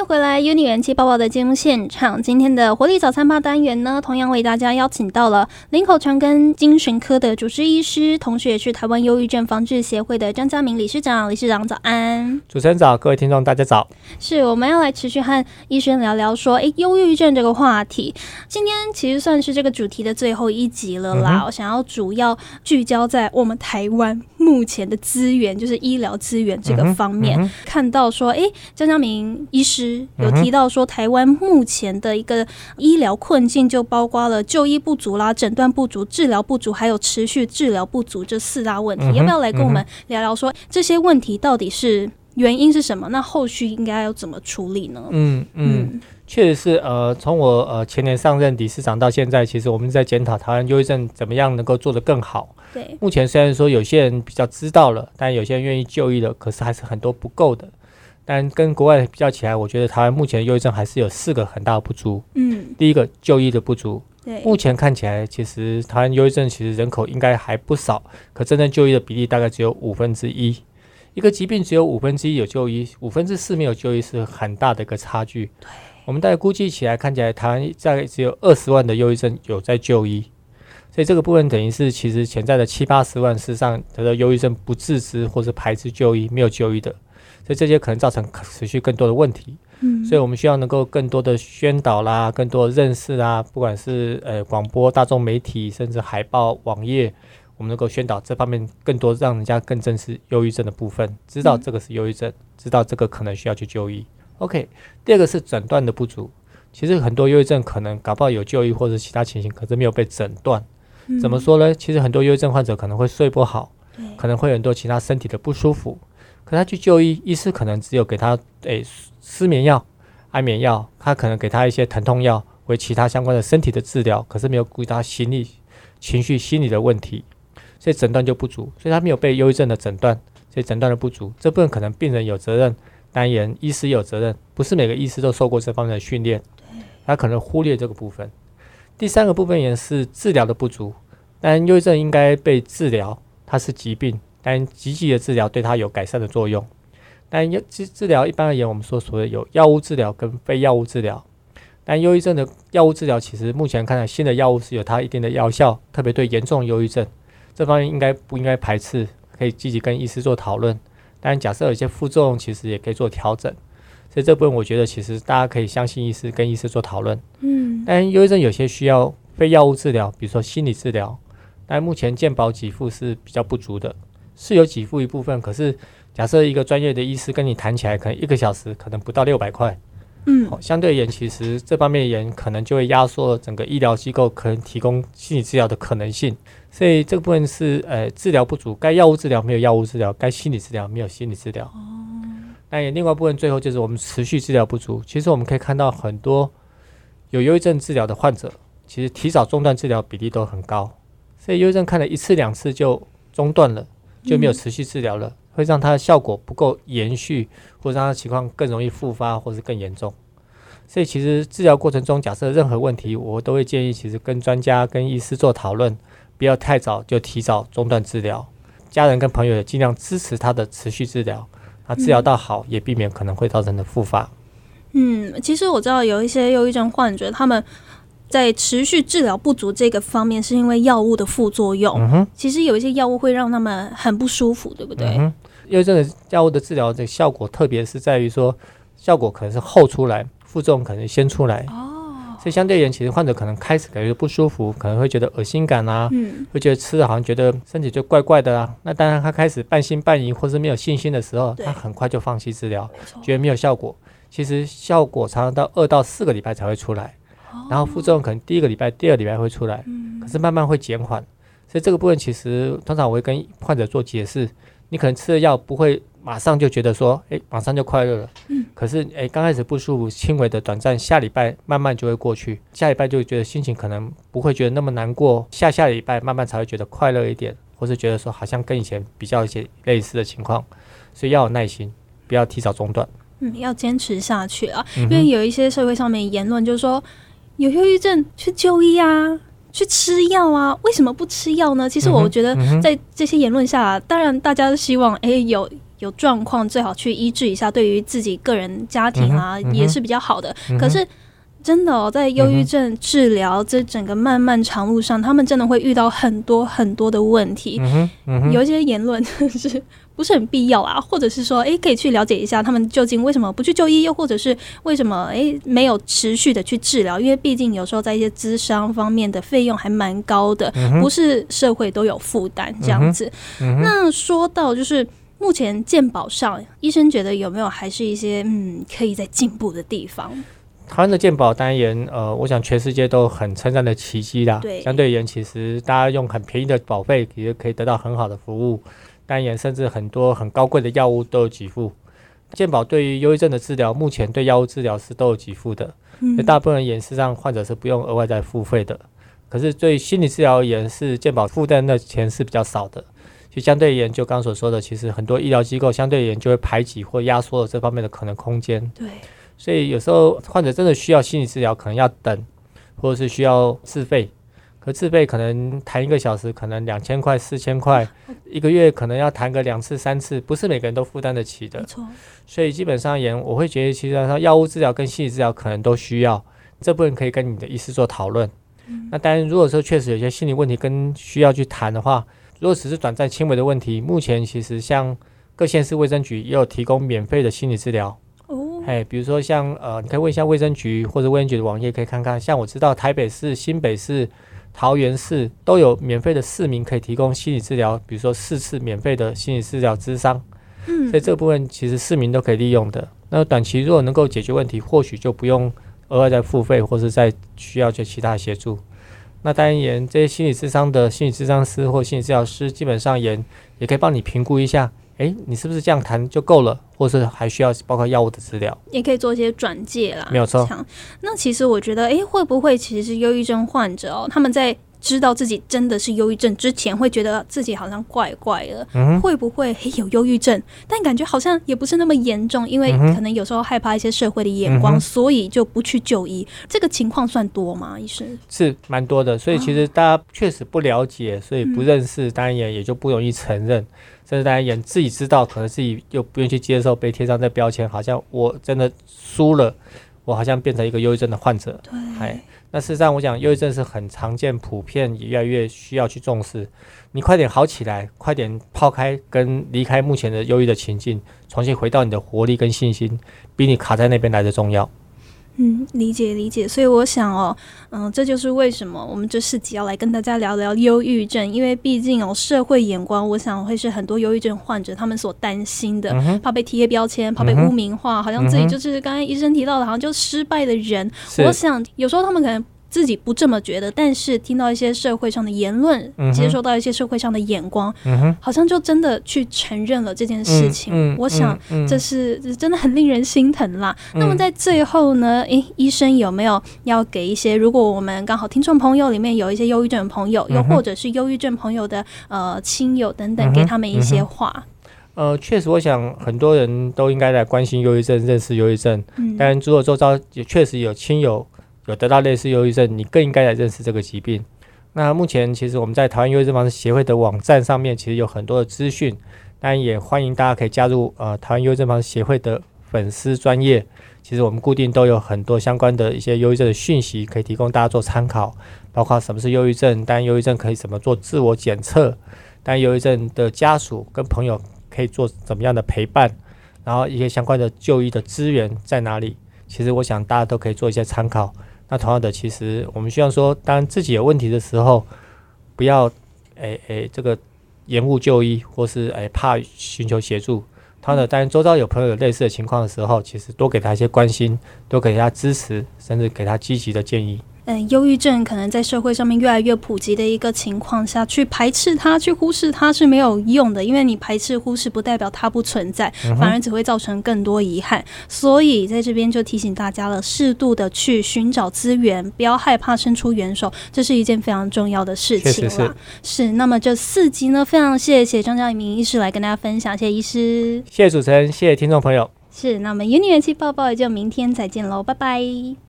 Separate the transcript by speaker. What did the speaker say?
Speaker 1: 迎回来，Uni 元气爆爆的节目现场。今天的活力早餐吧单元呢，同样为大家邀请到了林口长庚精神科的主治医师，同时也是台湾忧郁症防治协会的张家明理事长。理事长早安，
Speaker 2: 主持人早，各位听众大家早。
Speaker 1: 是我们要来持续和医生聊聊说，诶，忧郁症这个话题。今天其实算是这个主题的最后一集了啦。我想要主要聚焦在我们台湾目前的资源，就是医疗资源这个方面，看到说，诶，张家明。医师有提到说，台湾目前的一个医疗困境就包括了就医不足啦、诊断不足、治疗不足，还有持续治疗不足这四大问题。要不要来跟我们聊聊说这些问题到底是原因是什么？那后续应该要怎么处理呢？
Speaker 2: 嗯嗯，确实是呃，从我呃前年上任理事长到现在，其实我们在检讨台湾忧郁症怎么样能够做得更好。
Speaker 1: 对，
Speaker 2: 目前虽然说有些人比较知道了，但有些人愿意就医了，可是还是很多不够的。但跟国外比较起来，我觉得台湾目前忧郁症还是有四个很大的不足。
Speaker 1: 嗯，
Speaker 2: 第一个就医的不足。
Speaker 1: 对，
Speaker 2: 目前看起来，其实台湾忧郁症其实人口应该还不少，可真正就医的比例大概只有五分之一。一个疾病只有五分之一有就医，五分之四没有就医是很大的一个差距。
Speaker 1: 对，
Speaker 2: 我们大概估计起来，看起来台湾大概只有二十万的忧郁症有在就医，所以这个部分等于是其实潜在的七八十万，事实上得到忧郁症不自知或是排斥就医，没有就医的。所以这些可能造成持续更多的问题，
Speaker 1: 嗯，
Speaker 2: 所以我们需要能够更多的宣导啦，更多的认识啦，不管是呃广播、大众媒体，甚至海报、网页，我们能够宣导这方面更多，让人家更正视忧郁症的部分，知道这个是忧郁症，知道这个可能需要去就医。OK，第二个是诊断的不足，其实很多忧郁症可能搞不好有就医或者其他情形，可是没有被诊断。怎么说呢？其实很多忧郁症患者可能会睡不好，可能会很多其他身体的不舒服。可他去就医，医师可能只有给他诶失眠药、安眠药，他可能给他一些疼痛药，为其他相关的身体的治疗，可是没有顾及他心理、情绪、心理的问题，所以诊断就不足，所以他没有被忧郁症的诊断，所以诊断的不足，这部分可能病人有责任，当然医师有责任，不是每个医师都受过这方面的训练，他可能忽略这个部分。第三个部分也是治疗的不足，但忧郁症应该被治疗，它是疾病。但积极的治疗对它有改善的作用，但药治治疗一般而言，我们说所谓有药物治疗跟非药物治疗。但忧郁症的药物治疗，其实目前看来新的药物是有它一定的药效，特别对严重忧郁症这方面应该不应该排斥，可以积极跟医师做讨论。但假设有些副作用，其实也可以做调整。所以这部分我觉得其实大家可以相信医师，跟医师做讨论。
Speaker 1: 嗯。
Speaker 2: 但忧郁症有些需要非药物治疗，比如说心理治疗，但目前健保给付是比较不足的。是有给付一部分，可是假设一个专业的医师跟你谈起来，可能一个小时可能不到六百块，
Speaker 1: 嗯，
Speaker 2: 好，相对而言，其实这方面而言，可能就会压缩整个医疗机构可能提供心理治疗的可能性。所以这个部分是呃治疗不足，该药物治疗没有药物治疗，该心理治疗没有心理治疗。
Speaker 1: 哦，
Speaker 2: 那也另外部分最后就是我们持续治疗不足。其实我们可以看到很多有忧郁症治疗的患者，其实提早中断治疗比例都很高，所以忧郁症看了一次两次就中断了。就没有持续治疗了，会让它的效果不够延续，或者让它情况更容易复发，或是更严重。所以其实治疗过程中，假设任何问题，我都会建议其实跟专家、跟医师做讨论，不要太早就提早中断治疗。家人跟朋友也尽量支持他的持续治疗，那治疗到好，也避免可能会造成的复发。
Speaker 1: 嗯，其实我知道有一些忧郁症患者，他们。在持续治疗不足这个方面，是因为药物的副作用。其实有一些药物会让他们很不舒服，对不对？
Speaker 2: 因为这个药物的治疗的效果，特别是在于说，效果可能是后出来，副作用可能先出来。
Speaker 1: 哦，
Speaker 2: 所以相对而言，其实患者可能开始感觉不舒服，可能会觉得恶心感啊，
Speaker 1: 嗯，
Speaker 2: 会觉得吃的好像觉得身体就怪怪的啊。那当然，他开始半信半疑或是没有信心的时候，他很快就放弃治疗，觉得没有效果。其实效果常常到二到四个礼拜才会出来。然后副作用可能第一个礼拜、第二礼拜会出来，可是慢慢会减缓，所以这个部分其实通常我会跟患者做解释，你可能吃的药不会马上就觉得说，哎，马上就快乐了，
Speaker 1: 嗯，
Speaker 2: 可是哎，刚开始不舒服、轻微的、短暂，下礼拜慢慢就会过去，下礼拜就会觉得心情可能不会觉得那么难过，下下礼拜慢慢才会觉得快乐一点，或是觉得说好像跟以前比较一些类似的情况，所以要有耐心，不要提早中断，
Speaker 1: 嗯，要坚持下去啊，因为有一些社会上面言论就是说。有忧郁症去就医啊，去吃药啊？为什么不吃药呢？其实我觉得在这些言论下，当然大家都希望，哎，有有状况，最好去医治一下，对于自己个人家庭啊、
Speaker 2: 嗯嗯
Speaker 1: 也是比较好的。
Speaker 2: 嗯
Speaker 1: 可是。真的哦，在忧郁症治疗这整个漫漫长路上，他们真的会遇到很多很多的问题。
Speaker 2: 嗯，嗯，
Speaker 1: 有一些言论 是不是很必要啊？或者是说，诶，可以去了解一下他们究竟为什么不去就医，又或者是为什么诶没有持续的去治疗？因为毕竟有时候在一些咨商方面的费用还蛮高的，不是社会都有负担这样子。那说到就是。目前健保上，医生觉得有没有还是一些嗯可以在进步的地方？
Speaker 2: 台湾的健保单言，呃，我想全世界都很称赞的奇迹啦。
Speaker 1: 对
Speaker 2: 相对而言，其实大家用很便宜的保费，也可以得到很好的服务。单言甚至很多很高贵的药物都有给付。健保对于忧郁症的治疗，目前对药物治疗是都有给付的。
Speaker 1: 嗯
Speaker 2: 所以大部分人言事实上患者是不用额外再付费的。可是对心理治疗而言，是健保负担的钱是比较少的。就相对而言，就刚刚所说的，其实很多医疗机构相对而言就会排挤或压缩了这方面的可能空间。
Speaker 1: 对，
Speaker 2: 所以有时候患者真的需要心理治疗，可能要等，或者是需要自费。可自费可能谈一个小时，可能两千块、四千块，一个月可能要谈个两次、三次，不是每个人都负担得起的
Speaker 1: 没。错，
Speaker 2: 所以基本上而言，我会觉得，其实上药物治疗跟心理治疗可能都需要，这部分可以跟你的医师做讨论。那当然，如果说确实有些心理问题跟需要去谈的话，如果只是短暂轻微的问题，目前其实像各县市卫生局也有提供免费的心理治疗。
Speaker 1: 哦，
Speaker 2: 哎，比如说像呃，你可以问一下卫生局或者卫生局的网页，可以看看。像我知道台北市、新北市、桃园市都有免费的市民可以提供心理治疗，比如说四次免费的心理治疗咨商。
Speaker 1: 嗯
Speaker 2: 所以这部分其实市民都可以利用的。那短期如果能够解决问题，或许就不用额外再付费，或是再需要就其他协助。那当然也这些心理咨商的心理咨商师或心理治疗师，基本上也也可以帮你评估一下，诶，你是不是这样谈就够了，或是还需要包括药物的治疗？
Speaker 1: 也可以做一些转介啦，
Speaker 2: 没有错。
Speaker 1: 那其实我觉得，诶，会不会其实忧郁症患者哦，他们在知道自己真的是忧郁症之前，会觉得自己好像怪怪的，
Speaker 2: 嗯，
Speaker 1: 会不会有忧郁症？但感觉好像也不是那么严重，因为可能有时候害怕一些社会的眼光，
Speaker 2: 嗯
Speaker 1: 所以就不去就医。这个情况算多吗？医生？
Speaker 2: 是蛮多的。所以其实大家确实不了解，所以不
Speaker 1: 嗯
Speaker 2: 认识，当然也也就不容易承认。甚至大家也自己知道，可能自己又不愿意去接受被贴上这标签，好像我真的输了，我好像变成一个忧郁症的患者。
Speaker 1: 对
Speaker 2: 哎，那事实上，我讲忧郁症是很常见、普遍，也越来越需要去重视。你快点好起来，快点抛开跟离开目前的忧郁的情境，重新回到你的活力跟信心，比你卡在那边来的重要。
Speaker 1: 嗯，理解理解，所以我想哦，嗯，这就是为什么我们这四集要来跟大家聊聊忧郁症，因为毕竟哦，社会眼光，我想会是很多忧郁症患者他们所担心的，
Speaker 2: 嗯，
Speaker 1: 怕被贴标签，怕被污名化，好像自己就是刚才医生提到的，好像就失败的人。我想有时候他们可能。自己不这么觉得，但是听到一些社会上的言论，
Speaker 2: 嗯
Speaker 1: 接受到一些社会上的眼光，
Speaker 2: 嗯，
Speaker 1: 好像就真的去承认了这件事情。我想这是这真的很令人心疼啦。
Speaker 2: 嗯
Speaker 1: 那么在最后呢，诶，医生有没有要给一些，如果我们刚好听众朋友里面有一些忧郁症的朋友，又或者是忧郁症朋友的呃亲友等等，给他们一些话？
Speaker 2: 呃，确实，我想很多人都应该来关心忧郁症，认识忧郁症。
Speaker 1: 嗯，
Speaker 2: 当然，如果周遭也确实有亲友有得到类似忧郁症，你更应该来认识这个疾病。那目前其实我们在台湾忧郁症防治协会的网站上面，其实有很多的资讯，当然也欢迎大家可以加入呃台湾忧郁症防治协会的粉丝专业。其实我们固定都有很多相关的一些忧郁症的讯息，可以提供大家做参考，包括什么是忧郁症，当然忧郁症可以怎么做自我检测，当然忧郁症的家属跟朋友可以做怎么样的陪伴，然后一些相关的就医的资源在哪里。其实我想大家都可以做一些参考。那同样的，其实我们希望说，当自己有问题的时候，不要诶诶这个延误就医，或是诶怕寻求协助。同样的，当然周遭有朋友有类似的情况的时候，其实多给他一些关心，多给他支持，甚至给他积极的建议。
Speaker 1: 嗯，忧郁症可能在社会上面越来越普及的一个情况下，去排斥它、去忽视它是没有用的，因为你排斥、忽视不代表它不存在，
Speaker 2: 嗯
Speaker 1: 反而只会造成更多遗憾。所以在这边就提醒大家了，适度的去寻找资源，不要害怕伸出援手，这是一件非常重要的事情啦。是，那么这四集呢，非常谢谢张嘉明医师来跟大家分享，谢谢医师。
Speaker 2: 谢谢主持人，谢谢听众朋友。
Speaker 1: 是，那么有你元气抱抱，也就明天再见喽，拜拜。